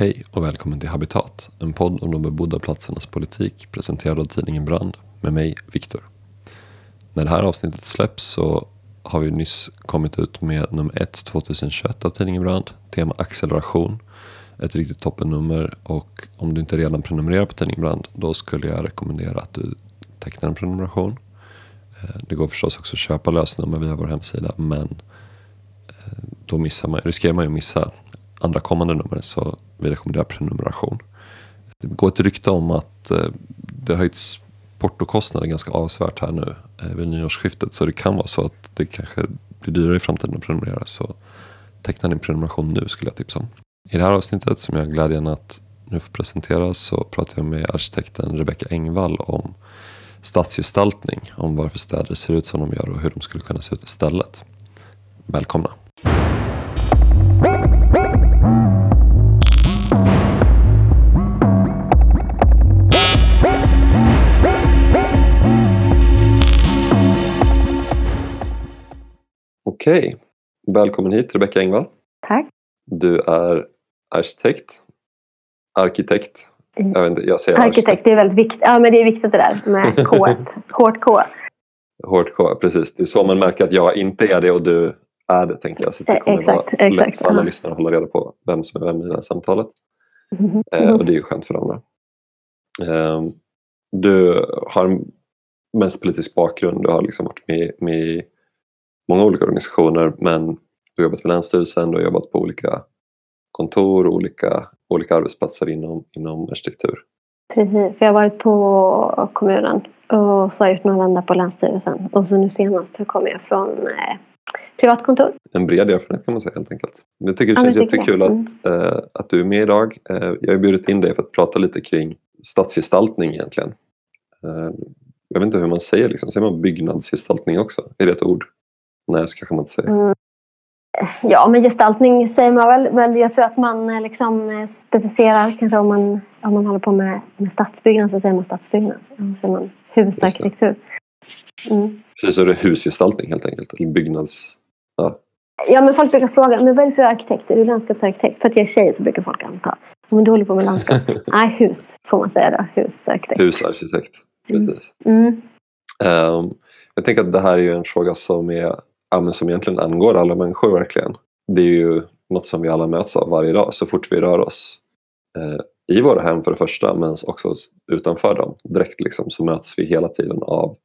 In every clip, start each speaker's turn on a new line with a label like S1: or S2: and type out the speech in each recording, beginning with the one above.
S1: Hej och välkommen till Habitat, en podd om de bebodda platsernas politik presenterad av tidningen Brand med mig, Viktor. När det här avsnittet släpps så har vi nyss kommit ut med nummer 1 2021 av tidningen Brand, tema acceleration. Ett riktigt toppennummer och om du inte redan prenumererar på tidningen Brand då skulle jag rekommendera att du tecknar en prenumeration. Eh, det går förstås också att köpa lösnummer via vår hemsida men eh, då missar man, riskerar man ju att missa andra kommande nummer så vi rekommenderar prenumeration. Det går ett rykte om att eh, det har höjts portokostnader ganska avsevärt här nu eh, vid nyårsskiftet. Så det kan vara så att det kanske blir dyrare i framtiden att prenumerera. Så teckna din prenumeration nu skulle jag tipsa om. I det här avsnittet som jag har glädjen att nu få presentera så pratar jag med arkitekten Rebecka Engvall om stadsgestaltning. Om varför städer ser ut som de gör och hur de skulle kunna se ut istället. Välkomna! Okej, välkommen hit Rebecka Engvall.
S2: Tack.
S1: Du är arkitekt, arkitekt. Jag, vet inte, jag säger
S2: arkitekt. arkitekt. Det är väldigt viktigt. Ja, men det är viktigt det där med K. hårt K.
S1: Hårt K, precis. Det är så man märker att jag inte är det och du är det tänker jag. Så det kommer exakt, vara exakt, lätt för alla lyssnare att hålla reda på vem som är vem i det här samtalet. Mm. Eh, och det är ju skönt för dem. Eh, du har mest politisk bakgrund. Du har liksom varit med, med i många olika organisationer men du har jobbat för Länsstyrelsen, du har jobbat på olika kontor och olika, olika arbetsplatser inom, inom arkitektur.
S2: Precis, jag har varit på kommunen och så har jag gjort några vända på Länsstyrelsen och så nu senast kommer jag från eh, privatkontor.
S1: En bred erfarenhet kan man säga helt enkelt. Jag tycker det känns ja, jättekul att, mm. eh, att du är med idag. Eh, jag har bjudit in dig för att prata lite kring stadsgestaltning egentligen. Eh, jag vet inte hur man säger, liksom. säger man byggnadsgestaltning också? Är det ett ord? Nej, så kanske man inte säger. Mm.
S2: Ja, men gestaltning säger man väl. Men jag tror att man eh, liksom eh, specificerar kanske om man, om man håller på med, med stadsbyggnad så säger man stadsbyggnad. Då säger man husarkitektur.
S1: Mm. Precis, så är det husgestaltning helt enkelt? Eller byggnads... Ja.
S2: ja, men folk brukar fråga, men vad är det för arkitekt? Är du landskapsarkitekt? För att jag är tjej så brukar folk anta. Men du håller på med landskap? Nej, hus får man säga då. Husarkitekt.
S1: Husarkitekt, precis. Mm. Mm. Um, jag tänker att det här är en fråga som är ja, men som egentligen angår alla människor verkligen. Det är ju något som vi alla möts av varje dag så fort vi rör oss eh, i våra hem för det första men också utanför dem. Direkt liksom, så möts vi hela tiden av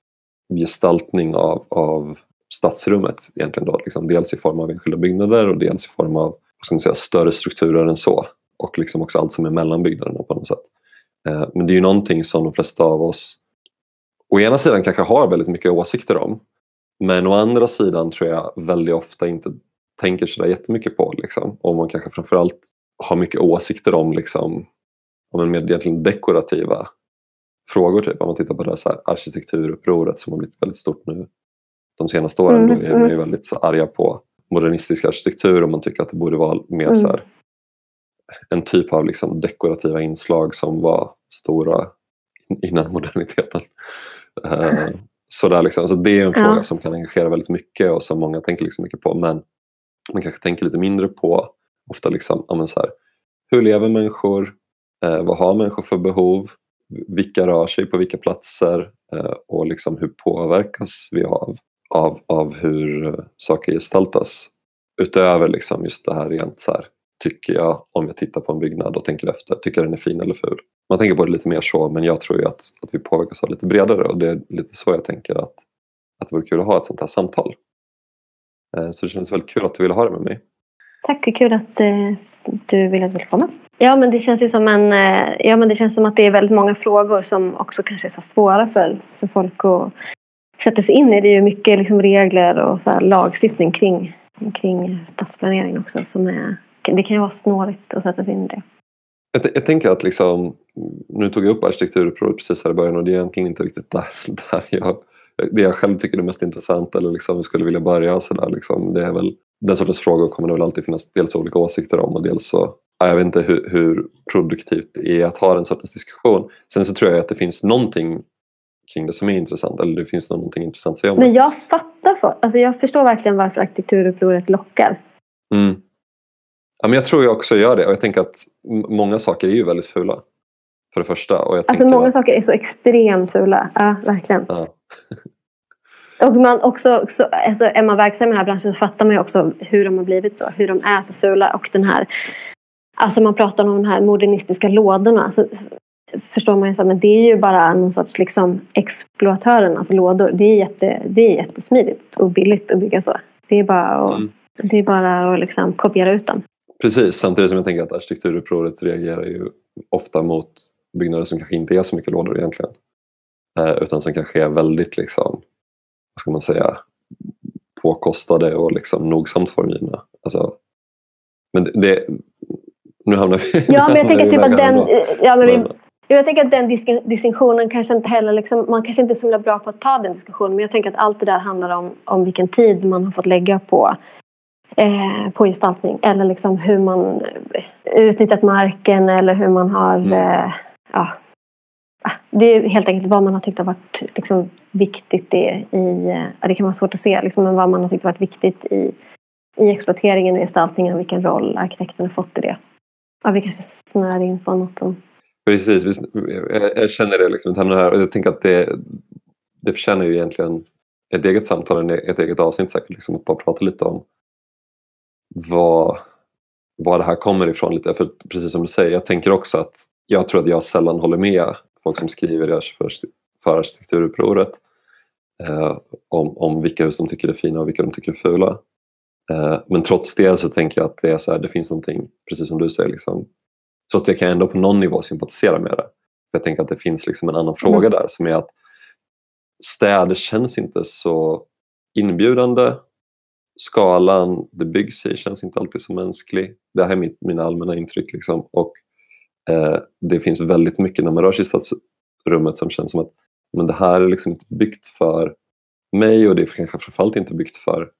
S1: gestaltning av, av stadsrummet egentligen då, liksom, dels i form av enskilda byggnader och dels i form av ska man säga, större strukturer än så och liksom också allt som är mellan byggnaderna på något sätt. Eh, men det är ju någonting som de flesta av oss å ena sidan kanske har väldigt mycket åsikter om men å andra sidan tror jag väldigt ofta inte tänker sådär jättemycket på. Liksom. Och man kanske framförallt har mycket åsikter om, liksom, om en mer egentligen dekorativa frågor. Typ. Om man tittar på det här arkitekturupproret som har blivit väldigt stort nu de senaste åren. Mm, då är man ju mm. väldigt så arga på modernistisk arkitektur och man tycker att det borde vara mer mm. så här, en typ av liksom dekorativa inslag som var stora innan moderniteten. Uh, sådär liksom. Så det är en ja. fråga som kan engagera väldigt mycket och som många tänker liksom mycket på men man kanske tänker lite mindre på ofta liksom, ja, så här, hur lever människor? Eh, vad har människor för behov? Vilka rör sig på vilka platser? Eh, och liksom hur påverkas vi av, av, av hur saker gestaltas? Utöver liksom just det här rent så här, tycker jag om jag tittar på en byggnad och tänker efter, tycker jag den är fin eller ful? Man tänker på det lite mer så men jag tror ju att, att vi påverkas av lite bredare och det är lite så jag tänker att, att det vore kul att ha ett sånt här samtal. Eh, så det känns väldigt kul att du ville ha det med mig.
S2: Tack, kul att eh, du ville att jag komma. Ja men det känns ju som en, eh, ja men det känns som att det är väldigt många frågor som också kanske är så svåra för, för folk att sätta sig in i. Det är ju mycket liksom regler och så lagstiftning kring, kring stadsplanering också som är det kan ju vara snårigt att sätta sig in i det.
S1: Jag, jag tänker att liksom, nu tog jag upp arkitekturupproret precis här i början och det är egentligen inte riktigt där, där jag, det jag själv tycker är mest intressant eller liksom skulle vilja börja. Så där, liksom, det är väl, den sortens frågor kommer det väl alltid finnas dels olika åsikter om och dels så jag vet inte hur, hur produktivt det är att ha den sortens diskussion. Sen så tror jag att det finns någonting kring det som är intressant eller det finns någonting intressant att säga om
S2: det. Men jag fattar, för, alltså jag förstår verkligen varför arkitekturupproret lockar. Mm.
S1: Ja, men jag tror jag också gör det och jag tänker att många saker är ju väldigt fula. För det första. Och jag
S2: alltså många
S1: att...
S2: saker är så extremt fula. Ja, verkligen. Ja. och man också, också, alltså är man verksam i den här branschen så fattar man ju också hur de har blivit så. Hur de är så fula och den här Alltså man pratar om de här modernistiska lådorna. Så förstår man ju så men det är ju bara någon sorts liksom exploatörernas lådor. Det är, jätte, det är jättesmidigt och billigt att bygga så. Det är bara att, mm. det är bara att liksom kopiera ut dem.
S1: Precis, samtidigt som jag tänker att arkitekturupproret reagerar ju ofta mot byggnader som kanske inte är så mycket lådor egentligen. Eh, utan som kanske är väldigt, liksom, vad ska man säga, påkostade och liksom nogsamt formgivna. Alltså, men det, nu hamnar vi
S2: Ja, men jag tänker typ att den... Ja, men vi, jag tänker att den distinktionen kanske inte heller, liksom, man kanske inte är så bra på att ta den diskussionen men jag tänker att allt det där handlar om, om vilken tid man har fått lägga på, eh, på gestaltning eller liksom hur man utnyttjat marken eller hur man har, mm. eh, ja. Det är helt enkelt vad man har tyckt har varit liksom, viktigt i, i ja, det kan vara svårt att se, liksom, men vad man har tyckt varit viktigt i, i exploateringen och gestaltningen och vilken roll arkitekten har fått i det. Ja, vi kanske snör in på något som
S1: Precis, jag känner det liksom, här, och jag tänker att det, det förtjänar ju egentligen ett eget samtal, ett eget avsnitt säkert, liksom, att bara prata lite om vad, var det här kommer ifrån. Lite. För precis som du säger, jag tänker också att jag tror att jag sällan håller med folk som skriver för, för arkitekturupproret eh, om, om vilka hus de tycker är fina och vilka de tycker är fula. Eh, men trots det så tänker jag att det, är så här, det finns någonting, precis som du säger, liksom, Trots det kan jag ändå på någon nivå sympatisera med det. Jag tänker att det finns liksom en annan fråga mm. där som är att städer känns inte så inbjudande. Skalan det byggs i känns inte alltid så mänsklig. Det här är mitt, mina allmänna intryck. Liksom. Och, eh, det finns väldigt mycket när man rör sig i stadsrummet som känns som att men det här är liksom inte byggt för mig och det är kanske framförallt inte byggt för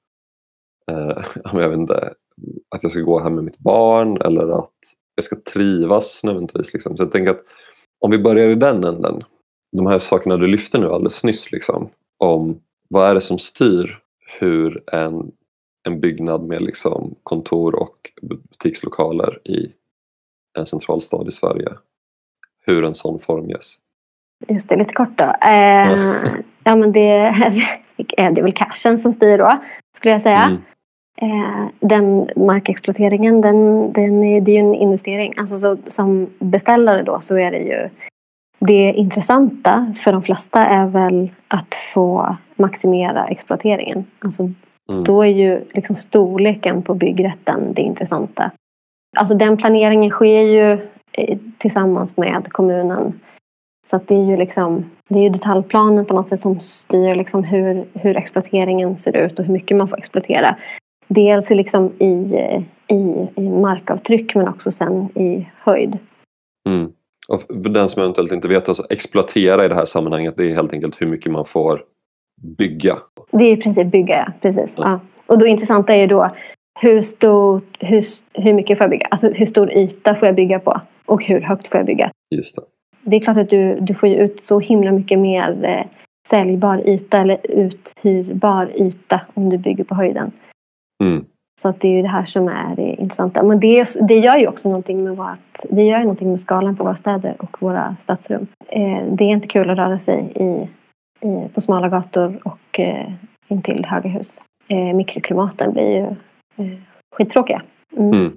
S1: eh, jag vet inte, att jag ska gå här med mitt barn eller att jag ska trivas nödvändigtvis. Liksom. Så jag tänker att om vi börjar i den änden, de här sakerna du lyfte nu alldeles nyss, liksom, om vad är det som styr hur en, en byggnad med liksom kontor och butikslokaler i en central stad i Sverige, hur en sån formges?
S2: Just det, lite kort då. Eh, ja. men det, det är väl cashen som styr då, skulle jag säga. Mm. Eh, den markexploateringen, den, den är, det är ju en investering. Alltså så, som beställare då så är det ju det intressanta för de flesta är väl att få maximera exploateringen. Alltså, mm. Då är ju liksom storleken på byggrätten det intressanta. Alltså den planeringen sker ju eh, tillsammans med kommunen. Så att det är ju liksom, det är ju detaljplanen på något sätt som styr liksom hur, hur exploateringen ser ut och hur mycket man får exploatera. Dels liksom i, i, i markavtryck men också sen i höjd.
S1: Mm. Och för den som eventuellt inte vet, alltså exploatera i det här sammanhanget det är helt enkelt hur mycket man får bygga.
S2: Det är i princip bygga, ja. Precis. Ja. Och då intressanta är ju då hur, stort, hur, hur mycket får jag bygga? Alltså hur stor yta får jag bygga på? Och hur högt får jag bygga?
S1: Just det.
S2: Det är klart att du, du får ut så himla mycket mer eh, säljbar yta eller uthyrbar yta om du bygger på höjden. Mm. Så att det är ju det här som är det intressanta. Men det, det gör ju också någonting med vårt, det gör ju någonting med skalan på våra städer och våra stadsrum. Eh, det är inte kul att röra sig i, på smala gator och eh, intill höga hus. Eh, mikroklimaten blir ju eh, skittråkiga.
S1: Mm. Mm.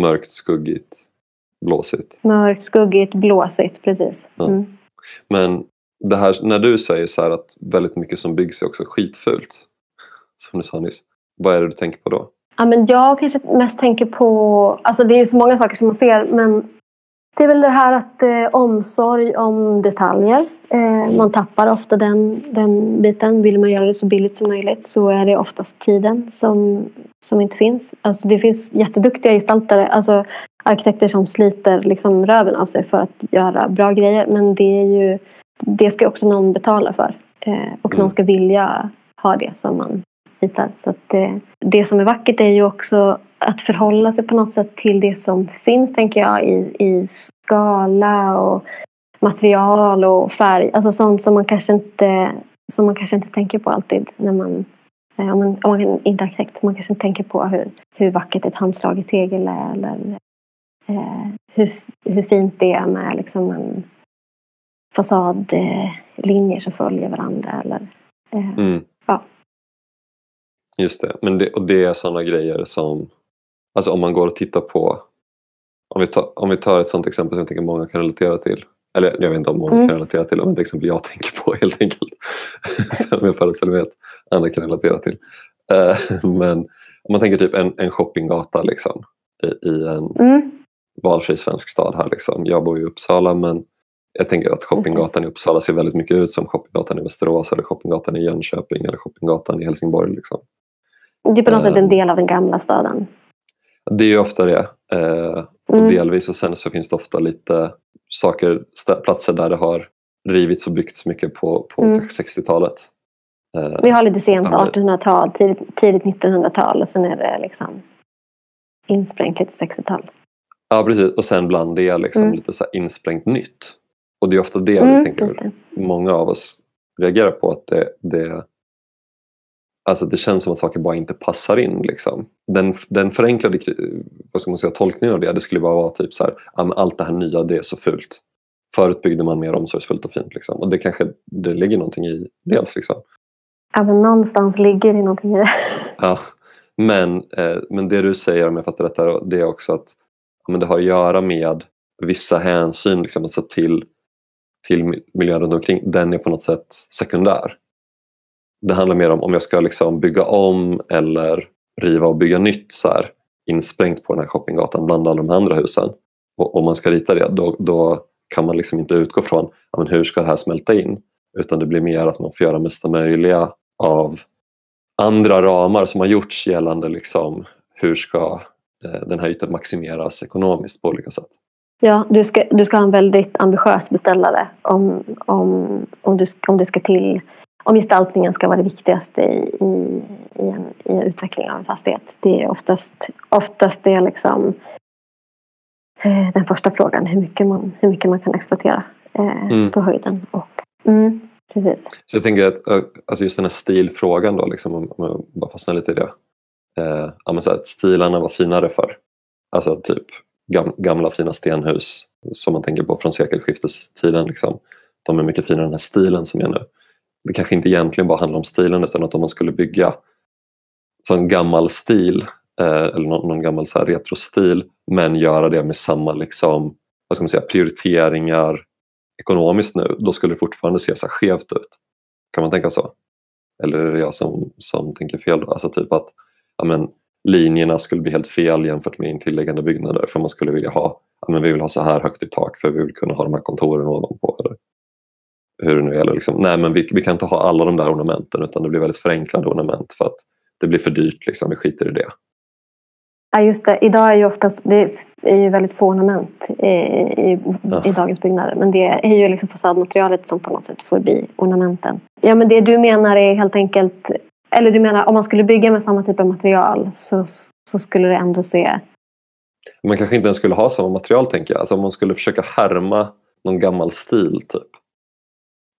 S1: Mörkt, skuggigt, blåsigt.
S2: Mörkt, skuggigt, blåsigt, precis. Ja. Mm.
S1: Men det här, när du säger så att väldigt mycket som byggs är också skitfult, som du sa nyss. Vad är det du tänker på då?
S2: Ja, men jag kanske mest tänker på, alltså det är så många saker som man ser men det är väl det här att eh, omsorg om detaljer. Eh, man tappar ofta den, den biten. Vill man göra det så billigt som möjligt så är det oftast tiden som, som inte finns. Alltså det finns jätteduktiga gestaltare, alltså arkitekter som sliter liksom röven av sig för att göra bra grejer. Men det är ju, det ska också någon betala för. Eh, och någon mm. ska vilja ha det som man bitar. Så att det, det som är vackert är ju också att förhålla sig på något sätt till det som finns, tänker jag, i, i skala och material och färg. Alltså sånt som man kanske inte, som man kanske inte tänker på alltid när man om man, om man inte är arkitekt, man kanske inte tänker på hur, hur vackert ett handslaget tegel är eller eh, hur, hur fint det är med liksom en fasadlinjer som följer varandra. Eller, eh, mm. ja.
S1: Just det, Men det, och det är sådana grejer som, alltså om man går och tittar på, om vi tar, om vi tar ett sådant exempel som jag tänker många kan relatera till, eller jag vet inte om många mm. kan relatera till, men ett exempel jag tänker på helt enkelt, som jag föreställer mig att andra kan relatera till. Uh, men om man tänker typ en, en shoppinggata liksom, i, i en mm. valfri svensk stad här. Liksom. Jag bor i Uppsala men jag tänker att shoppinggatan i Uppsala ser väldigt mycket ut som shoppinggatan i Västerås eller shoppinggatan i Jönköping eller shoppinggatan i Helsingborg. Liksom.
S2: Det är på något sätt en eh. del av den gamla staden.
S1: Det är ju ofta det. Eh, mm. delvis och sen så finns det ofta lite saker, platser där det har rivits och byggts mycket på, på mm. 60-talet.
S2: Eh, Vi har lite sent 1800-tal, tidigt, tidigt 1900-tal och sen är det liksom insprängt lite 60-tal.
S1: Ja precis och sen bland det liksom mm. lite så insprängt nytt. Och det är ofta det mm, jag tänker många av oss reagerar på att det, det, alltså det känns som att saker bara inte passar in. Liksom. Den, den förenklade vad ska man säga, tolkningen av det, det skulle bara vara typ så här, allt det här nya det är så fult. Förut byggde man mer omsorgsfullt och fint. Liksom. Och det kanske det ligger någonting i dels. Liksom.
S2: Ja, men någonstans ligger det någonting i det.
S1: Ja, men, eh, men det du säger om jag fattar rätt det är också att men det har att göra med vissa hänsyn, liksom, alltså till, till miljön runt omkring. Den är på något sätt sekundär. Det handlar mer om om jag ska liksom bygga om eller riva och bygga nytt så här, insprängt på den här shoppinggatan bland alla de andra husen. Och om man ska rita det då, då kan man liksom inte utgå från ja, men hur ska det här smälta in utan det blir mer att man får göra mesta möjliga av andra ramar som har gjorts gällande liksom hur ska eh, den här ytan maximeras ekonomiskt på olika sätt.
S2: Ja, du ska, du ska ha en väldigt ambitiös beställare om, om, om, du, om det ska till om gestaltningen ska vara det viktigaste i, i, i, en, i utveckling av en fastighet. Det är oftast, oftast det liksom, eh, den första frågan, hur mycket man, hur mycket man kan exploatera eh, mm. på höjden. Och, mm, precis.
S1: Så jag tänker att alltså just den här stilfrågan då, liksom, om jag bara fastnar lite i det. Eh, ja, men så att stilarna var finare för Alltså typ gamla fina stenhus som man tänker på från sekelskiftestiden. Liksom. De är mycket finare än den här stilen som är nu. Det kanske inte egentligen bara handlar om stilen utan att om man skulle bygga så en gammal stil eh, eller någon, någon, gammal så här retrostil men göra det med samma liksom, vad ska man säga, prioriteringar ekonomiskt nu, då skulle det fortfarande se så här skevt ut. Kan man tänka så? Eller är det jag som, som tänker fel? Då? Alltså typ att ja, men, linjerna skulle bli helt fel jämfört med intilliggande byggnader för man skulle vilja ha, ja, men vi vill ha så här högt i tak för vi vill kunna ha de här kontoren ovanpå. Eller hur det nu gäller. Liksom. Nej men vi, vi kan inte ha alla de där ornamenten utan det blir väldigt förenklade ornament för att det blir för dyrt. Liksom. Vi skiter i det.
S2: Ja just det. Idag är ju oftast, det är ju väldigt få ornament i, i, ja. i dagens byggnader. Men det är ju liksom fasadmaterialet som på något sätt får bli ornamenten. Ja men det du menar är helt enkelt eller du menar om man skulle bygga med samma typ av material så, så skulle det ändå se...
S1: Man kanske inte ens skulle ha samma material tänker jag. Alltså om man skulle försöka härma någon gammal stil typ.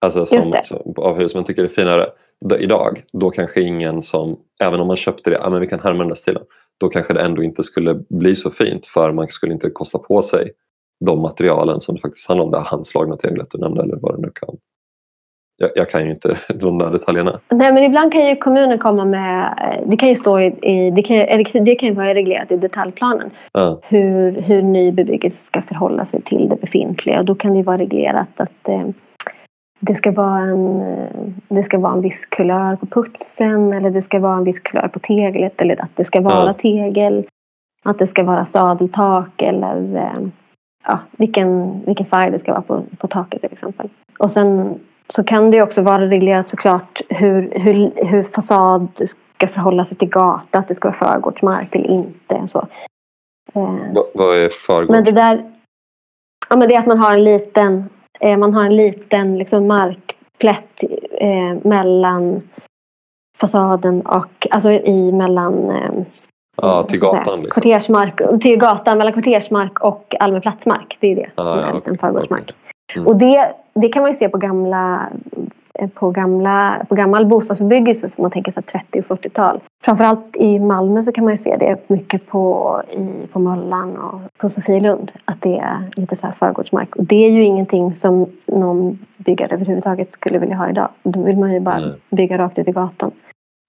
S1: Alltså som, som, av hus man tycker är finare idag. Då kanske ingen som, även om man köpte det, ja men vi kan härma den där stilen. Då kanske det ändå inte skulle bli så fint för man skulle inte kosta på sig de materialen som det faktiskt handlar om. Det här handslagna teglet du nämnde eller vad det nu kan jag, jag, kan ju inte de där detaljerna.
S2: Nej men ibland kan ju kommunen komma med, det kan ju stå i, i det, kan, det kan ju vara reglerat i detaljplanen ja. hur, hur ny bebyggelse ska förhålla sig till det befintliga och då kan det vara reglerat att eh, det ska, vara en, det ska vara en viss kulör på putsen eller det ska vara en viss kulör på teglet eller att det ska vara ja. tegel. Att det ska vara sadeltak eller eh, ja, vilken, vilken färg det ska vara på, på taket till exempel. Och sen så kan det också vara reglerat såklart hur, hur, hur fasad ska förhålla sig till gata, att det ska vara förgårdsmark eller inte. Så.
S1: Eh, vad är förgårdsmark?
S2: Men det där, ja men det är att man har en liten, eh, man har en liten liksom markplätt eh, mellan fasaden och, alltså i mellan eh,
S1: Ja, till gatan.
S2: Liksom. Kvartersmark, till gatan mellan kvartersmark och allmän platsmark. Det är det ah, ja, en förgårdsmark. Okay. Mm. Och det, det kan man ju se på gamla eh, på, gamla, på gammal bostadsbebyggelse som man tänker sig 30 och 40-tal. Framförallt i Malmö så kan man ju se det mycket på, i, på Möllan och på Sofielund. Att det är lite så här förgårdsmark. Och det är ju ingenting som någon byggare överhuvudtaget skulle vilja ha idag. Då vill man ju bara Nej. bygga rakt ut i gatan.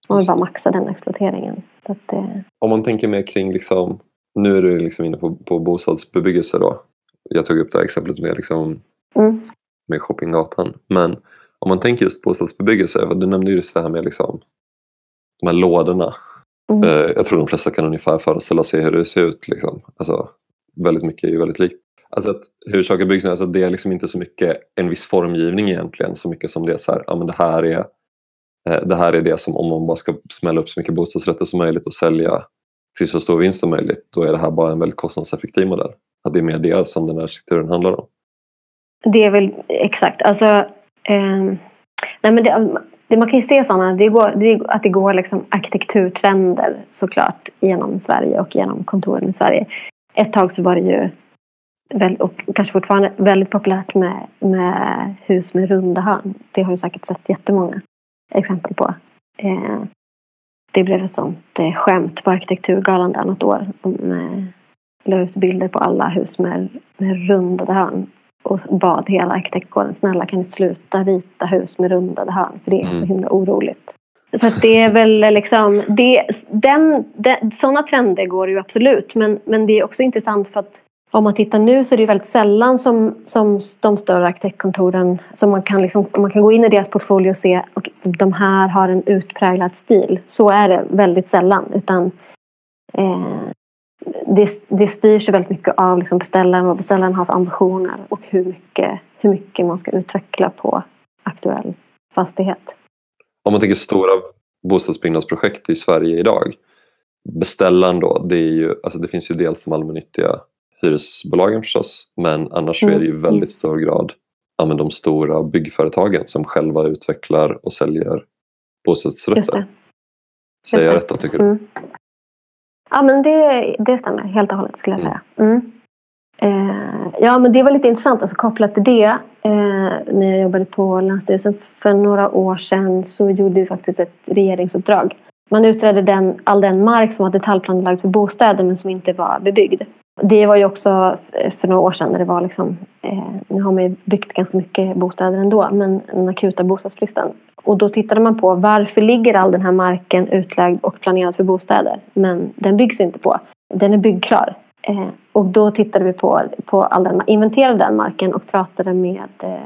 S2: Man vill bara maxa den exploateringen. Att, eh...
S1: Om man tänker mer kring liksom, nu är du liksom inne på, på bostadsbebyggelse då. Jag tog upp det här exemplet med liksom mm med Shoppinggatan. Men om man tänker just bostadsbebyggelse, du nämnde just det här med liksom, de här lådorna. Mm. Eh, jag tror de flesta kan ungefär föreställa sig hur det ser ut. Liksom. Alltså, väldigt mycket är ju väldigt likt. Alltså att hur saker byggs, alltså det är liksom inte så mycket en viss formgivning egentligen så mycket som det är så här, ja men det här är eh, det här är det som om man bara ska smälla upp så mycket bostadsrätter som möjligt och sälja till så stor vinst som möjligt, då är det här bara en väldigt kostnadseffektiv modell. Att det är mer det som den här strukturen handlar om.
S2: Det är väl exakt. Alltså, eh, nej men det, det, man kan ju se sådana, det går, det, att det går liksom arkitekturtrender såklart genom Sverige och genom kontoren i Sverige. Ett tag så var det ju och kanske fortfarande väldigt populärt med, med hus med runda hörn. Det har du säkert sett jättemånga exempel på. Eh, det blev ett sånt eh, skämt på Arkitekturgalan där något år. Med, la ut bilder på alla hus med, med rundade hörn och bad hela arkitektkåren snälla kan ni sluta rita hus med rundade hörn för det är mm. så himla oroligt. Så att det är väl liksom, det, den, den, sådana trender går ju absolut men, men det är också intressant för att om man tittar nu så är det väldigt sällan som, som de större arkitektkontoren som man kan, liksom, man kan gå in i deras portfolio och se att de här har en utpräglad stil. Så är det väldigt sällan utan eh, det, det styrs väldigt mycket av liksom beställaren, vad beställaren har för ambitioner och hur mycket, hur mycket man ska utveckla på aktuell fastighet.
S1: Om man tänker stora bostadsbyggnadsprojekt i Sverige idag. Beställaren då, det, är ju, alltså det finns ju dels de allmännyttiga hyresbolagen förstås men annars mm. är det ju väldigt stor grad ja, de stora byggföretagen som själva utvecklar och säljer bostadsrätter. Säger jag rätt då tycker du? Mm.
S2: Ja, men det, det stämmer helt och hållet skulle jag säga. Mm. Eh, ja, men det var lite intressant. Alltså, kopplat till det, eh, när jag jobbade på Länsstyrelsen för några år sedan så gjorde vi faktiskt ett regeringsuppdrag. Man utredde den, all den mark som var detaljplanelagd för bostäder men som inte var bebyggd. Det var ju också för några år sedan när det var liksom, eh, nu har man ju byggt ganska mycket bostäder ändå, men den akuta bostadsbristen. Och då tittade man på varför ligger all den här marken utlagd och planerad för bostäder men den byggs inte på. Den är byggklar. Eh, och då tittade vi på, på all den, inventerade den marken och pratade med eh,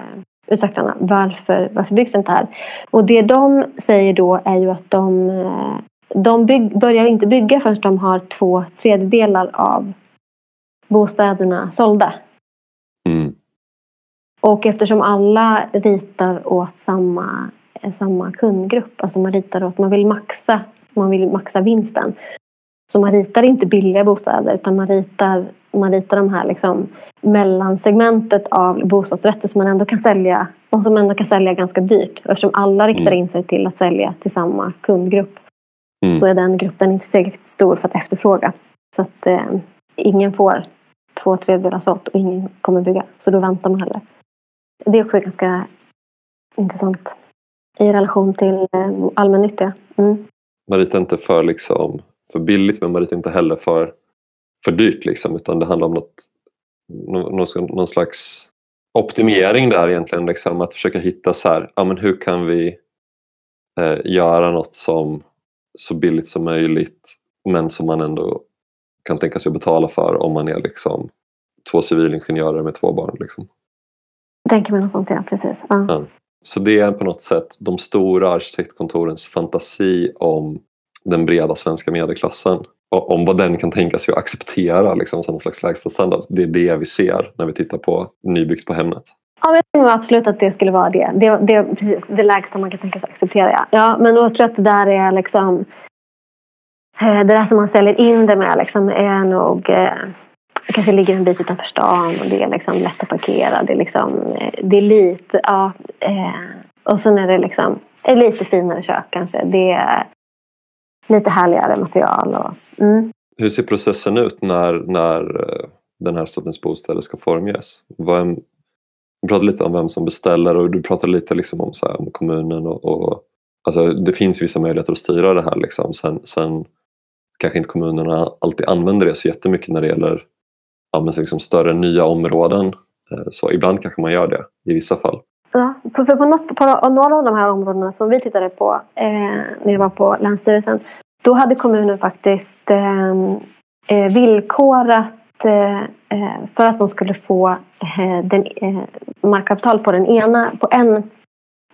S2: utvecklarna. Varför, varför byggs inte här? Och det de säger då är ju att de, eh, de bygg, börjar inte bygga förrän de har två tredjedelar av bostäderna sålda. Mm. Och eftersom alla ritar åt samma samma kundgrupp. Alltså man ritar åt, man vill maxa, man vill maxa vinsten. Så man ritar inte billiga bostäder utan man ritar, man ritar de här liksom mellansegmentet av bostadsrätter som man ändå kan sälja och som ändå kan sälja ganska dyrt. Eftersom alla riktar mm. in sig till att sälja till samma kundgrupp mm. så är den gruppen inte tillräckligt stor för att efterfråga. Så att eh, ingen får två tredjedelar sålt och ingen kommer bygga. Så då väntar man hellre. Det är också ganska intressant i relation till eh, allmännyttiga. Mm.
S1: Marita är inte för, liksom, för billigt men Marita är inte heller för, för dyrt liksom, utan det handlar om något, någon, någon slags optimering där egentligen. Liksom, att försöka hitta så här, ja, men hur kan vi eh, göra något som så billigt som möjligt men som man ändå kan tänka sig att betala för om man är liksom två civilingenjörer med två barn. Liksom.
S2: Tänker mig något sånt ja, precis. Ja. Ja.
S1: Så det är på något sätt de stora arkitektkontorens fantasi om den breda svenska medelklassen. Och om vad den kan tänka sig att acceptera liksom, som någon slags lägsta standard. Det är det vi ser när vi tittar på nybyggt på Hemnet.
S2: Ja, jag tror absolut att det skulle vara det. Det, det, precis, det lägsta man kan tänka sig att acceptera. Ja, ja men jag tror att det där är liksom... Eh, det där som man säljer in det med liksom, är nog... Jag kanske ligger en bit utanför stan och det är liksom lätt att parkera. Det är, liksom, eh, det är lite, ja. Eh, och sen är det liksom är lite finare kök kanske. Det är lite härligare material. Och, mm.
S1: Hur ser processen ut när, när eh, den här sortens bostäder ska formges? Vem, du vi pratade lite om vem som beställer och du pratade lite liksom om, så här, om kommunen och, och alltså, det finns vissa möjligheter att styra det här. Liksom. Sen, sen kanske inte kommunerna alltid använder det så jättemycket när det gäller ja, men liksom större nya områden. Eh, så ibland kanske man gör det i vissa fall.
S2: Ja, för på, något, på några av de här områdena som vi tittade på eh, när vi var på Länsstyrelsen då hade kommunen faktiskt eh, eh villkorat eh, eh, för att de skulle få eh, den, markavtal på den ena, på en,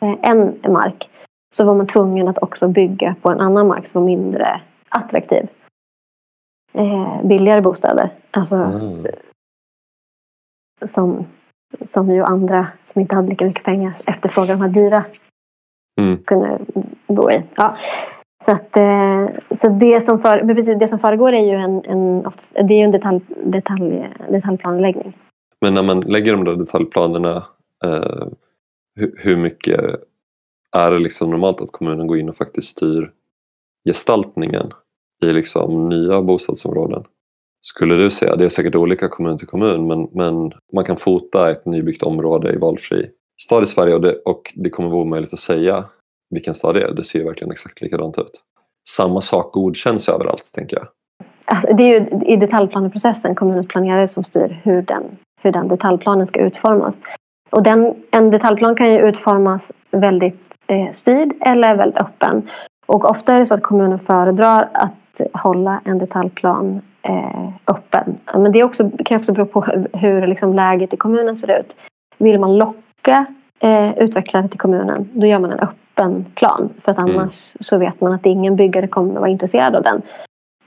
S2: en mark så var man tvungen att också bygga på en annan mark som var mindre attraktiv billigare bostäder. Alltså, mm. som, som ju andra som inte hade lika mycket pengar efterfrågade de här dyra mm. kunde bo i. Ja. Så, att, eh, så det, som för, precis, det som föregår är ju en, en, det är en detalj, detalj, detaljplanläggning.
S1: Men när man lägger de där detaljplanerna, eh, hur, hur, mycket är det liksom normalt att kommunen går in och faktiskt styr gestaltningen i liksom nya bostadsområden? Skulle du säga, det är säkert olika kommun till kommun, men, men man kan fota ett nybyggt område i valfri stad i Sverige och det, och det kommer vara omöjligt att säga vilken stad det är. Det ser verkligen exakt likadant ut. Samma sak godkänns överallt, tänker jag.
S2: Alltså, det är ju i detaljplaneprocessen kommunens planerare som styr hur den, hur den detaljplanen ska utformas. Och den, en detaljplan kan ju utformas väldigt eh, styrd eller väldigt öppen. Och ofta är det så att kommunen föredrar att hålla en detaljplan eh, öppen. Men det är också, kan också bero på hur liksom, läget i kommunen ser ut. Vill man locka eh, utvecklare till kommunen, då gör man en öppen plan. För att annars mm. så vet man att ingen byggare kommer att vara intresserad av den.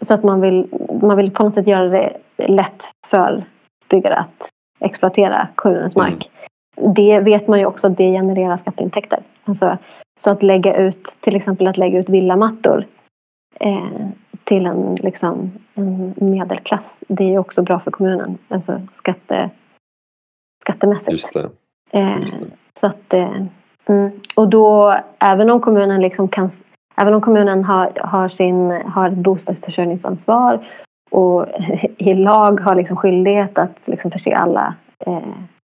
S2: Så att man vill, man vill på något sätt göra det lätt för byggare att exploatera kommunens mm. mark. Mm. Det vet man ju också att det genererar skatteintäkter. Alltså, så att lägga ut, till exempel att lägga ut villamattor eh, till en, liksom, en medelklass. Det är också bra för kommunen. Alltså skatte, skattemässigt.
S1: Just det.
S2: Eh, Just det. Så att, eh, Mm. Och då, även om kommunen liksom kan Även om kommunen har, har, sin, har bostadsförsörjningsansvar och i lag har liksom skyldighet att liksom förse alla eh,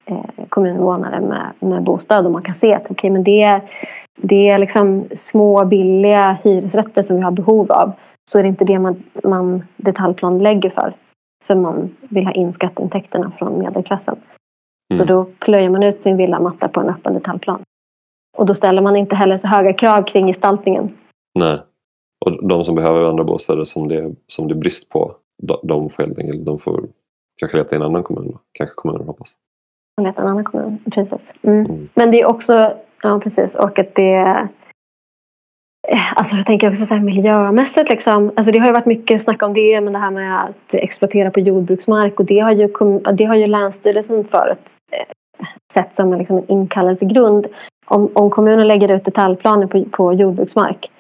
S2: eh, kommuninvånare med, med bostad och man kan se att okay, men det är, det är liksom små billiga hyresrätter som vi har behov av så är det inte det man, man detaljplanlägger för. För man vill ha in skatteintäkterna från medelklassen. Mm. Så då plöjer man ut sin villamatta på en öppen detaljplan. Och då ställer man inte heller så höga krav kring gestaltningen.
S1: Nej. Och de som behöver andra bostäder som det, som det är brist på, de får helt enkelt de får kanske leta i en annan kommun. Kanske kommunen hoppas.
S2: Leta i en annan kommun, precis. Mm. Mm. Men det är också, ja precis, och att det Eh, alltså jag tänker också så här miljömässigt liksom. Alltså det har ju varit mycket snack om det, men det här med att exploatera på jordbruksmark och det har ju, det har ju Länsstyrelsen förut sett eh, som en, liksom en inkallelsegrund om, om kommunen lägger ut detaljplaner på, på jordbruksmark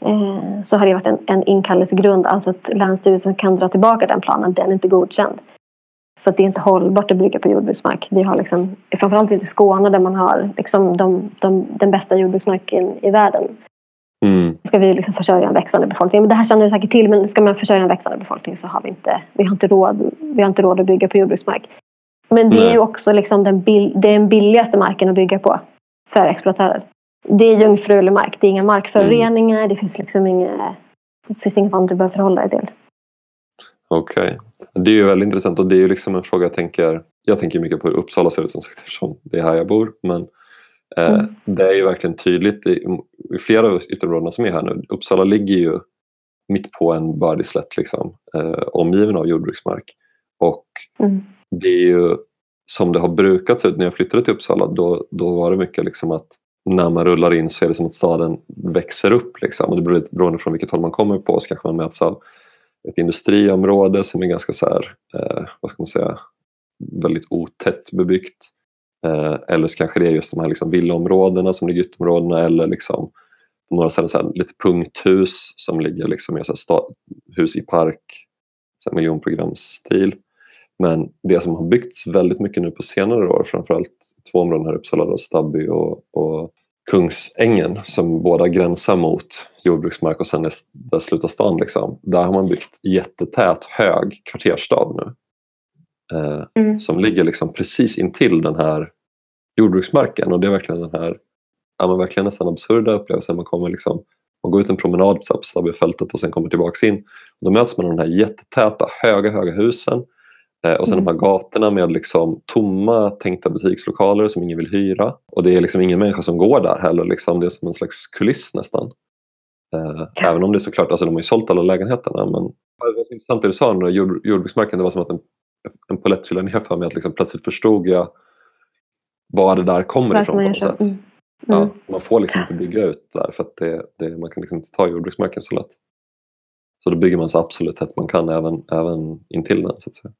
S2: eh, så har det varit en, en inkallelsegrund, alltså att Länsstyrelsen kan dra tillbaka den planen, den är inte godkänd. För att det är inte hållbart att bygga på jordbruksmark. Vi har liksom, framförallt i Skåne där man har liksom de, de, den bästa jordbruksmarken i världen. Mm. Ska vi liksom försörja en växande befolkning. Men det här känner du säkert till, men ska man försörja en växande befolkning så har vi inte, vi har inte, råd, vi har inte råd att bygga på jordbruksmark. Men det är ju också liksom den, bil, den billigaste marken att bygga på för exploatörer. Det är jungfrulig mark. Det är inga markföroreningar. Mm. Det finns liksom inga, det finns inget annat du behöver förhålla dig till.
S1: Okej. Okay. Det är ju väldigt intressant och det är ju liksom en fråga jag tänker. Jag tänker mycket på hur Uppsala ser ut som sagt eftersom det är här jag bor. Men mm. det är ju verkligen tydligt i, i flera av ytterområdena som är här nu. Uppsala ligger ju mitt på en bördig slätt liksom, eh, omgiven av jordbruksmark. Och mm. det är ju som det har brukat ut när jag flyttade till Uppsala då, då var det mycket liksom att när man rullar in så är det som att staden växer upp. Liksom. Och det beror beroende från vilket håll man kommer på så kanske man möts av ett industriområde som är ganska så här, eh, vad ska man säga, väldigt otätt bebyggt. Eh, eller så kanske det är just de här liksom villaområdena som ligger i ytterområdena eller liksom på några ställen så här, lite punkthus som ligger liksom i så här, hus i park, så här, miljonprogramsstil. Men det som har byggts väldigt mycket nu på senare år, framförallt två områden här i Uppsala, då, Stabby och, och Kungsängen som båda gränsar mot jordbruksmark och sen där slutar stan. Liksom. Där har man byggt jättetät hög kvarterstad nu. Eh, mm. Som ligger liksom precis intill den här jordbruksmarken och det är verkligen den här ja, men verkligen nästan absurda upplevelsen. Man kommer liksom man går ut en promenad på Stabbyfältet och sen kommer tillbaka in. Då möts man av de här jättetäta, höga, höga husen eh, och sen mm. de här gatorna med liksom tomma tänkta butikslokaler som ingen vill hyra. Och det är liksom ingen människa som går där heller. Liksom. Det är som en slags kuliss nästan. Eh, ja. Även om det är såklart, alltså de har ju sålt alla lägenheterna men det var intressant det du sa om jord, jordbruksmarken, det var som att en, en polett trillade ner för mig att liksom plötsligt förstod jag var det där kommer ifrån på något sätt. Mm. Ja, mm. man får liksom inte bygga ut där för att det, det, man kan liksom inte ta jordbruksmarken så lätt. Så då bygger man så absolut tätt man kan även, även intill den så att säga.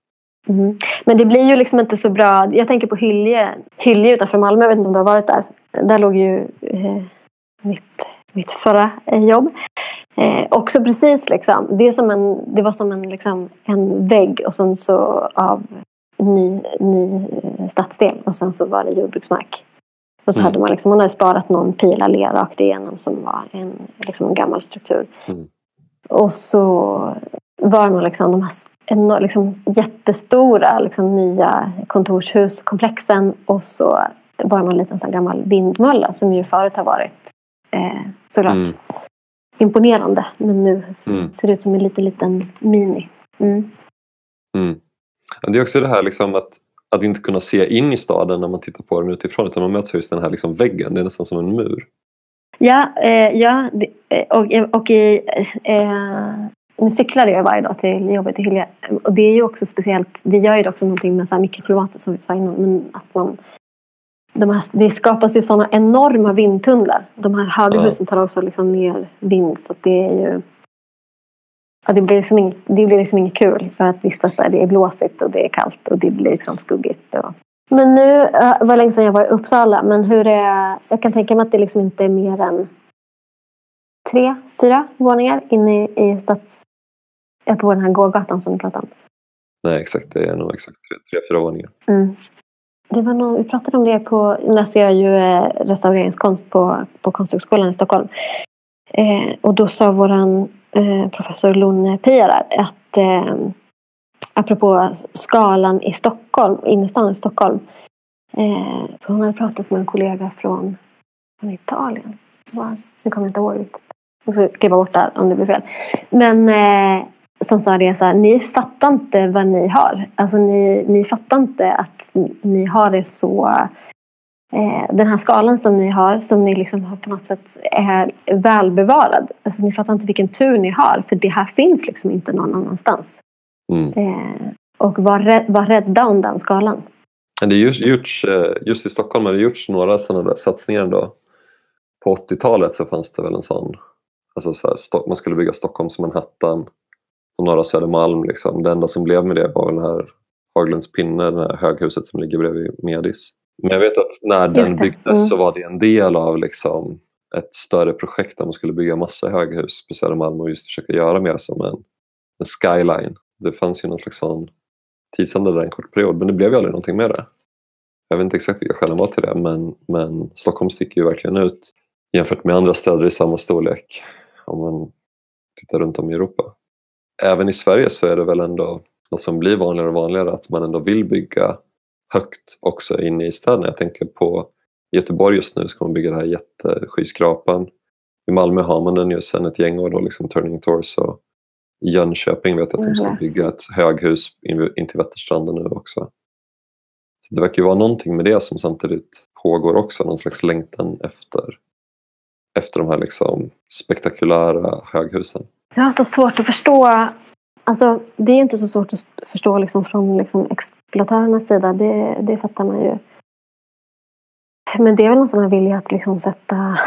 S2: Mm. Men det blir ju liksom inte så bra. Jag tänker på Hylje, Hylje utanför Malmö, jag vet inte om du har varit där. Där låg ju eh, mitt, mitt förra jobb. Eh, också precis liksom, det, som en, det var som en, liksom, en vägg och sen så av ny, ny eh, stadsdel och sen så var det jordbruksmark. Och så mm. hade man liksom, man hade sparat någon pil allé rakt igenom som var en, liksom en gammal struktur. Mm. Och så var det liksom de här en, liksom, jättestora liksom, nya kontorshuskomplexen och så var det någon liten sån gammal vindmölla som ju förut har varit eh, såklart mm. Imponerande. Men nu mm. ser det ut som en liten, liten mini. Mm.
S1: Mm. Det är också det här liksom att att inte kunna se in i staden när man tittar på den utifrån utan man möts just den här liksom väggen, det är nästan som en mur.
S2: Ja, eh, ja eh, och, och i, eh, nu cyklade jag varje dag till jobbet i Hylje och det är ju också speciellt, det gör ju också någonting med så här som vi sa innan, men att man de här, det skapas ju sådana enorma vindtunnlar. De här högerhusen tar också liksom ner vind så det är ju Ja, det, blir liksom inget, det blir liksom inget kul för att vistas där. Det är blåsigt och det är kallt och det blir liksom skuggigt. Och... Men nu det var länge sedan jag var i Uppsala. Men hur är, jag kan tänka mig att det liksom inte är mer än tre, fyra våningar inne i, i stads... På den här gågatan som du pratade om.
S1: Nej, exakt. Det är nog exakt tre, tre fyra våningar.
S2: Mm. Det var någon, vi pratade om det på... när jag ju eh, restaureringskonst på, på Konsthögskolan i Stockholm. Eh, och då sa våran Eh, professor Pia där att eh, apropå skalan i Stockholm, innerstan i Stockholm. Eh, hon hade pratat med en kollega från, från Italien. Nu kommer jag inte ihåg. Jag får kliva bort där om det blir fel. Men eh, som sa det så här, ni fattar inte vad ni har. Alltså ni, ni fattar inte att ni har det så eh, den här skalan som ni har, som ni liksom har på något sätt är välbevarad. Alltså, ni fattar inte vilken tur ni har, för det här finns liksom inte någon annanstans. Mm. Eh, och var, rädd, var rädda om den skalan.
S1: Det just, gjorts, eh, just i Stockholm har det gjorts några sådana där satsningar då. På 80-talet så fanns det väl en sån, alltså så här, man skulle bygga Stockholm som Manhattan på norra Södermalm. Liksom. Det enda som blev med det var den här Haglunds pinne, det här höghuset som ligger bredvid Medis. Men jag vet att när den byggdes mm. så var det en del av liksom ett större projekt där man skulle bygga massa höghus på Södermalm och just försöka göra mer som en, en skyline. Det fanns ju någon slags sån tidsanda där en kort period men det blev ju aldrig någonting med det. Jag vet inte exakt vilka skälen var till det men, men Stockholm sticker ju verkligen ut jämfört med andra städer i samma storlek om man tittar runt om i Europa. Även i Sverige så är det väl ändå något som blir vanligare och vanligare att man ändå vill bygga högt också inne i städerna. Jag tänker på Göteborg just nu ska man bygga den här jätteskyskrapan. I Malmö har man den ju sedan ett gäng år, då, liksom Turning Torso. I Jönköping vet jag att de ska mm. bygga ett höghus in till Vätterstranden nu också. Så det verkar ju vara någonting med det som samtidigt pågår också, någon slags längtan efter, efter de här liksom spektakulära höghusen.
S2: Jag har så svårt att förstå, alltså det är inte så svårt att förstå liksom från liksom exploatörernas sida, det, det fattar man ju. Men det är väl någon sån här vilja att liksom sätta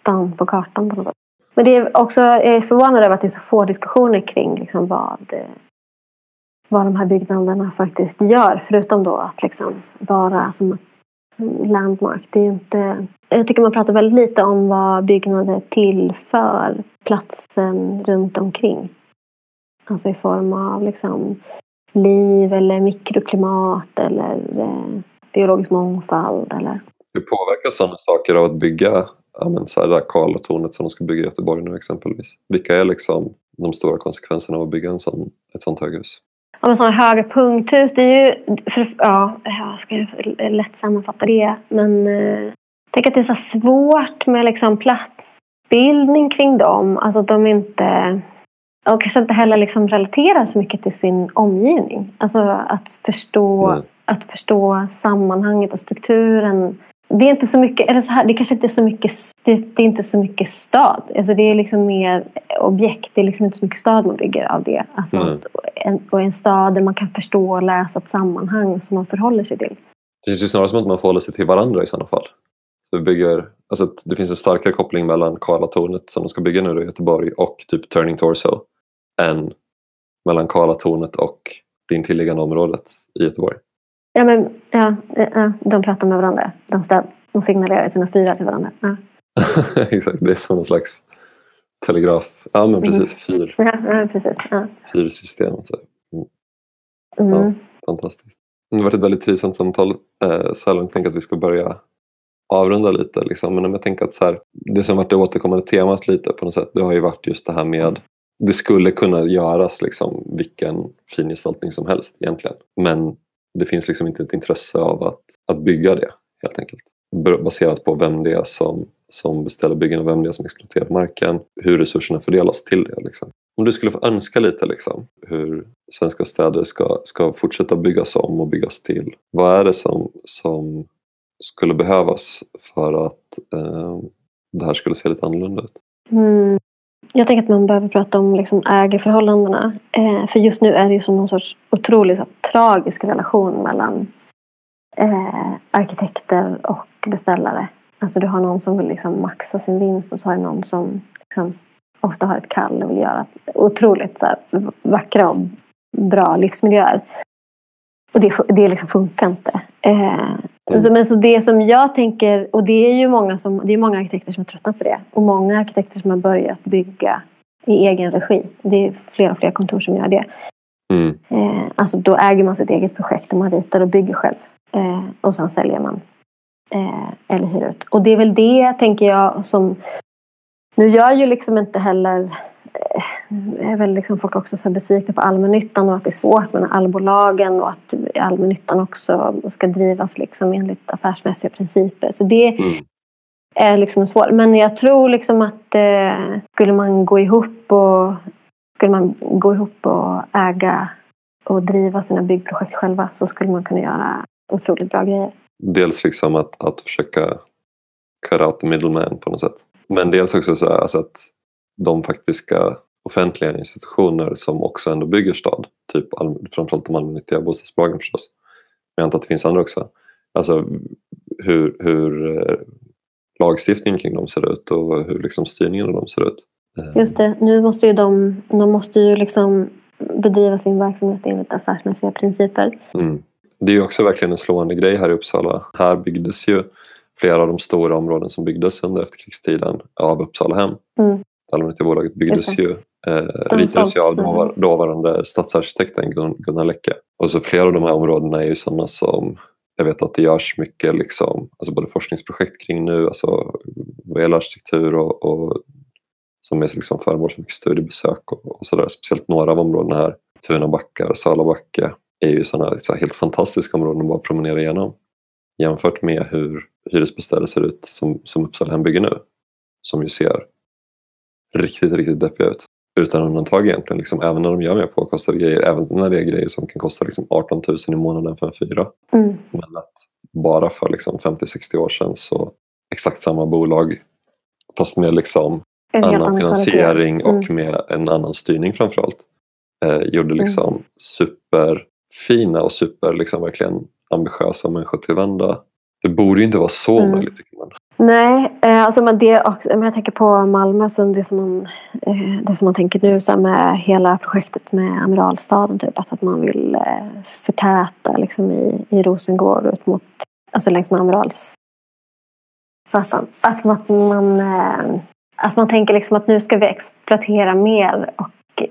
S2: stan på kartan på något sätt. Men det är också, jag är förvånad över att det är så få diskussioner kring liksom vad, vad de här byggnaderna faktiskt gör. Förutom då att liksom vara som landmark. Det är inte, jag tycker man pratar väldigt lite om vad byggnader tillför platsen runt omkring. Alltså i form av liksom liv eller mikroklimat eller eh, biologisk mångfald. Eller...
S1: Hur påverkas sådana saker av att bygga ja, men så här Karlatornet som de ska bygga i Göteborg nu exempelvis? Vilka är liksom de stora konsekvenserna av att bygga en sån, ett sånt höghus?
S2: ja, men sådana höga punkthus. Det är ju, för, ja, jag ska lätt sammanfatta det. Men eh, tänk att det är så svårt med liksom platsbildning kring dem. Alltså att de inte och kanske inte heller liksom relaterar så mycket till sin omgivning. Alltså att förstå, mm. att förstå sammanhanget och strukturen. Det är inte så mycket, eller så här, det kanske inte är så mycket, det, det, är inte så mycket stad. Alltså det är liksom mer objekt, det är liksom inte så mycket stad man bygger av det. Alltså mm. en, och en stad där man kan förstå och läsa ett sammanhang som man förhåller sig till.
S1: Det känns ju snarare som att man förhåller sig till varandra i sådana fall. Så bygger, alltså det finns en starkare koppling mellan Karlatornet som de ska bygga nu i Göteborg och typ Turning Torso än mellan Karlatornet och det intilliggande området i Göteborg.
S2: Ja, men ja, ja de pratar med varandra. De, städ, de signalerar sina fyrar till varandra. Ja.
S1: Exakt, det är som någon slags telegraf. Ja, men precis. Mm. Fyr.
S2: Ja, ja, precis. Ja.
S1: Fyrsystem. Så. Mm. Mm. Ja, fantastiskt. Det har varit ett väldigt trivsamt samtal eh, så här långt. Jag tänker att vi ska börja avrunda lite. Liksom. Men jag tänker att så här, det som varit det återkommande temat lite på något sätt det har ju varit just det här med det skulle kunna göras liksom vilken fin gestaltning som helst egentligen. Men det finns liksom inte ett intresse av att, att bygga det helt enkelt. Baserat på vem det är som, som beställer byggen och vem det är som exploaterar marken, hur resurserna fördelas till det. Liksom. Om du skulle få önska lite liksom, hur svenska städer ska, ska fortsätta byggas om och byggas till. Vad är det som, som skulle behövas för att eh, det här skulle se lite annorlunda ut?
S2: Mm. Jag tänker att man behöver prata om liksom ägarförhållandena. Eh, för just nu är det ju som någon sorts otroligt så, tragisk relation mellan eh, arkitekter och beställare. Alltså du har någon som vill liksom maxa sin vinst och så har du någon som liksom ofta har ett kall och vill göra otroligt så vackra och bra livsmiljöer. Och det, det liksom funkar inte. Eh, Mm. Men så det som jag tänker, och det är ju många, som, det är många arkitekter som har tröttnat på det. Och många arkitekter som har börjat bygga i egen regi. Det är fler och fler kontor som gör det. Mm. Eh, alltså då äger man sitt eget projekt och man ritar och bygger själv. Eh, och sen säljer man. Eh, eller hyr ut. Och det är väl det, tänker jag, som... Nu gör ju liksom inte heller är väl liksom folk också så besvikna på allmännyttan och att det är svårt med allbolagen och att allmännyttan också ska drivas liksom enligt affärsmässiga principer. Så det mm. är liksom svårt. Men jag tror liksom att eh, skulle man gå ihop och skulle man gå ihop och äga och driva sina byggprojekt själva så skulle man kunna göra otroligt bra grejer.
S1: Dels liksom att, att försöka cut out the middleman på något sätt. Men dels också så alltså att de faktiska offentliga institutioner som också ändå bygger stad. Typ framförallt de allmännyttiga bostadsbolagen förstås. Men jag antar att det finns andra också. Alltså hur, hur eh, lagstiftningen kring dem ser ut och hur liksom styrningen av dem ser ut.
S2: Eh. Just det, nu måste ju de, de måste ju liksom bedriva sin verksamhet enligt affärsmässiga principer.
S1: Mm. Det är ju också verkligen en slående grej här i Uppsala. Här byggdes ju flera av de stora områden som byggdes under efterkrigstiden av Uppsalahem. Mm allmännyttiga bolaget byggdes ju, eh, ritades ju av dåvar, dåvarande stadsarkitekten Gunnar Läcke. Och så flera av de här områdena är ju sådana som jag vet att det görs mycket liksom, alltså både forskningsprojekt kring nu, alltså vad gäller arkitektur och, och som är liksom föremål för mycket studiebesök och, och sådär. Speciellt några av områdena här, Tunabackar, Salabacke, är ju sådana så helt fantastiska områden att bara promenera igenom. Jämfört med hur hyresbostäder ser ut som, som Uppsala bygger nu. Som ju ser riktigt, riktigt deppiga ut. Utan undantag egentligen, liksom, även när de gör mer påkostade grejer. Även när det är grejer som kan kosta liksom 18 000 i månaden för en fyra. Mm. Men att bara för liksom 50-60 år sedan så exakt samma bolag fast med liksom en annan finansiering mm. och med en annan styrning framförallt. Eh, gjorde mm. liksom mm. superfina och super liksom verkligen ambitiösa människotillvända. Det borde ju inte vara så mm. möjligt tycker man.
S2: Nej, eh, alltså men det också, men jag tänker på Malmö, så det, som man, eh, det som man tänker nu så med hela projektet med Amiralstaden, typ, alltså att man vill eh, förtäta liksom, i, i Rosengård ut mot, alltså längs med Amiralsgatan. Att man, man, att man tänker liksom att nu ska vi exploatera mer och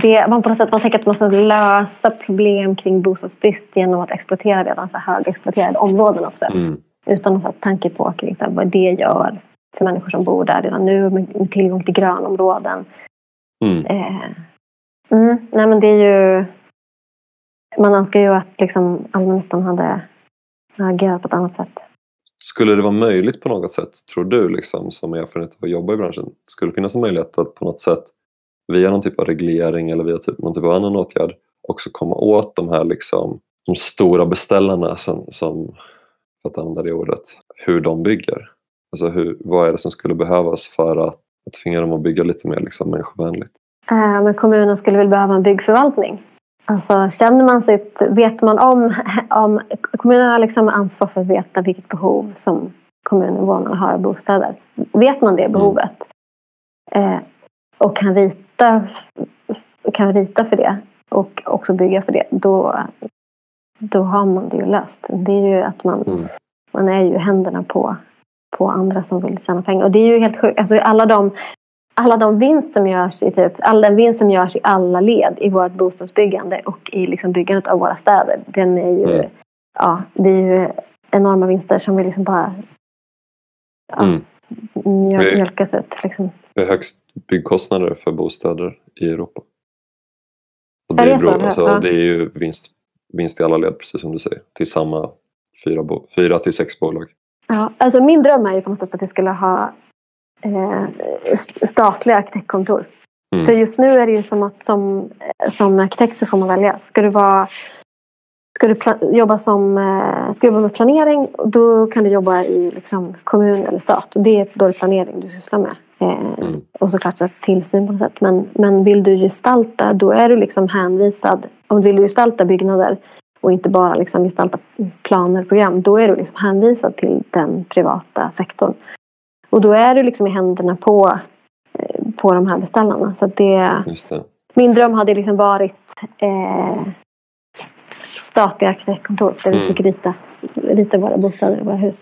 S2: det, man på något sätt man tänker att man ska lösa problem kring bostadsbrist genom att exploatera redan så högexploaterade områden också. Mm utan att ha tanke på kring vad det gör för människor som bor där redan nu med tillgång till grönområden. Mm. Eh, mm, nej men det är ju man önskar ju att liksom allmännyttan hade agerat på ett annat sätt.
S1: Skulle det vara möjligt på något sätt, tror du, liksom, som erfarenhet av att jobba i branschen, skulle det finnas en möjlighet att på något sätt via någon typ av reglering eller via typ, någon typ av annan åtgärd också komma åt de här liksom, de stora beställarna som, som för att använda det ordet, hur de bygger? Alltså hur, vad är det som skulle behövas för att, att tvinga dem att bygga lite mer liksom, människovänligt?
S2: Äh, men kommunen skulle väl behöva en byggförvaltning? Alltså känner man sitt, vet man om, om kommunen har liksom ansvar för att veta vilket behov som kommuninvånarna har av bostäder. Vet man det mm. behovet eh, och kan rita, kan rita för det och också bygga för det, då, då har man det ju löst. Det är ju att man, mm. man är ju händerna på, på andra som vill tjäna pengar. Och det är ju helt sjukt. Alltså alla de alla de vinst som görs i typ, all den vinst som görs i alla led i vårt bostadsbyggande och i liksom byggandet av våra städer. Den är ju, mm. ja, det är ju enorma vinster som vi liksom bara ja, mm. mjölkas ut. Liksom.
S1: Högst byggkostnader för bostäder i Europa. Och det, är, bra, alltså, det är ju vinst, vinst i alla led precis som du säger. Till samma fyra, bo, fyra till sex bolag.
S2: Ja, alltså min dröm är ju på något sätt att vi skulle ha eh, statliga arkitektkontor. Mm. För just nu är det ju som att som, som arkitekt så får man välja. Ska du, vara, ska du jobba som eh, ska jobba med planering då kan du jobba i liksom, kommun eller stat. Det är då är planering du sysslar med. Eh, mm. Och såklart så tillsyn på något sätt. Men, men vill du gestalta då är du liksom hänvisad. Om du vill gestalta byggnader och inte bara liksom gestalta planer och program. Då är du liksom hänvisad till den privata sektorn. Och då är du liksom i händerna på, eh, på de här beställarna. Så det, det. Min dröm hade liksom varit eh, statliga arkitektkontor där vi mm. fick rita, rita våra bostäder och våra hus.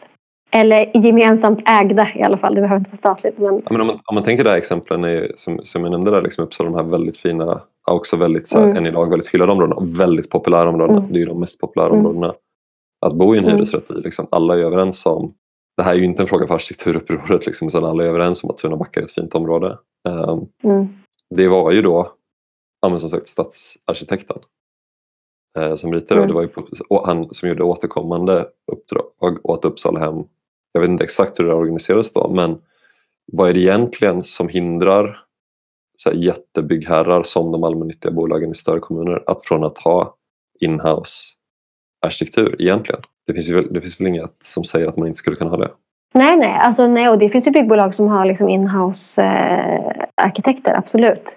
S2: Eller gemensamt ägda i alla fall, det behöver inte vara statligt. Men...
S1: Ja, men om, man, om man tänker här exemplen är, som, som jag nämnde där, liksom Uppsala, de här väldigt fina, också väldigt så här, mm. än idag väldigt hyllade områdena och väldigt populära områdena. Mm. Det är ju de mest populära mm. områdena att bo i en mm. hyresrätt i. Liksom. Alla är överens om det här är ju inte en fråga för arkitekturupproret liksom, utan alla är överens om att Tunabacka är ett fint område. Um. Det var ju då ja, som sagt, stadsarkitekten uh, som ritade mm. det. var ju på, han som gjorde återkommande uppdrag åt Uppsalahem. Jag vet inte exakt hur det organiserades då men vad är det egentligen som hindrar så jättebyggherrar som de allmännyttiga bolagen i större kommuner att från att ha inhouse arkitektur egentligen? Det finns, ju, det finns väl inget som säger att man inte skulle kunna ha det?
S2: Nej, nej. Alltså, nej och det finns ju byggbolag som har liksom inhouse eh, arkitekter, absolut.
S1: Men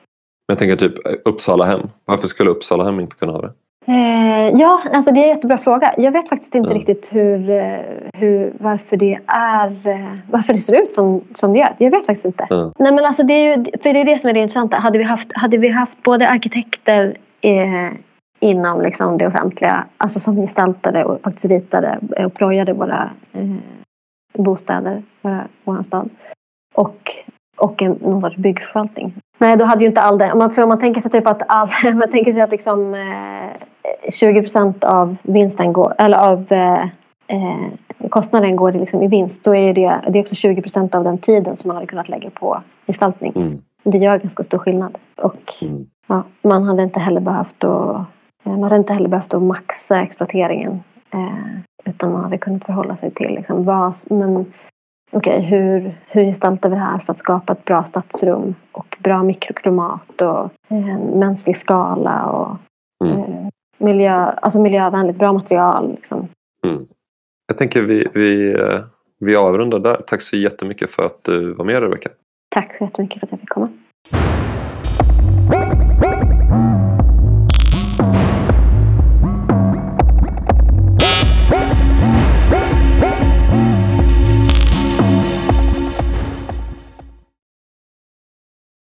S1: jag tänker typ Uppsala hem. Varför skulle Uppsala hem inte kunna ha det?
S2: Eh, ja, alltså det är en jättebra fråga. Jag vet faktiskt inte mm. riktigt hur, eh, hur, varför det är, eh, varför det ser ut som, som det gör. Jag vet faktiskt inte. Mm. Nej men alltså det är ju, för det är det som är det intressanta. Hade vi haft, hade vi haft både arkitekter eh, inom liksom det offentliga, alltså som gestaltade och faktiskt ritade och projade våra eh, bostäder, våra, vår stad. Och, och en, någon sorts byggförvaltning. Nej, då hade ju inte all. Om man, för om man tänker sig typ att all, man tänker sig att liksom eh, 20 procent av vinsten går, eller av eh, eh, kostnaden går liksom i vinst. Då är det, det är också 20 procent av den tiden som man hade kunnat lägga på gestaltning. Mm. Det gör ganska stor skillnad. Och mm. ja, man hade inte heller behövt att Eh, man hade inte heller behövt att maxa exploateringen eh, utan man hade kunnat förhålla sig till liksom, vad, men okej, okay, hur, hur gestaltar vi det här för att skapa ett bra stadsrum och bra mikroklimat och eh, mänsklig skala och mm. eh, miljö, alltså miljövänligt, bra material. Liksom.
S1: Mm. Jag tänker vi, vi, eh, vi avrundar där. Tack så jättemycket för att du var med Rebecka.
S2: Tack så jättemycket för att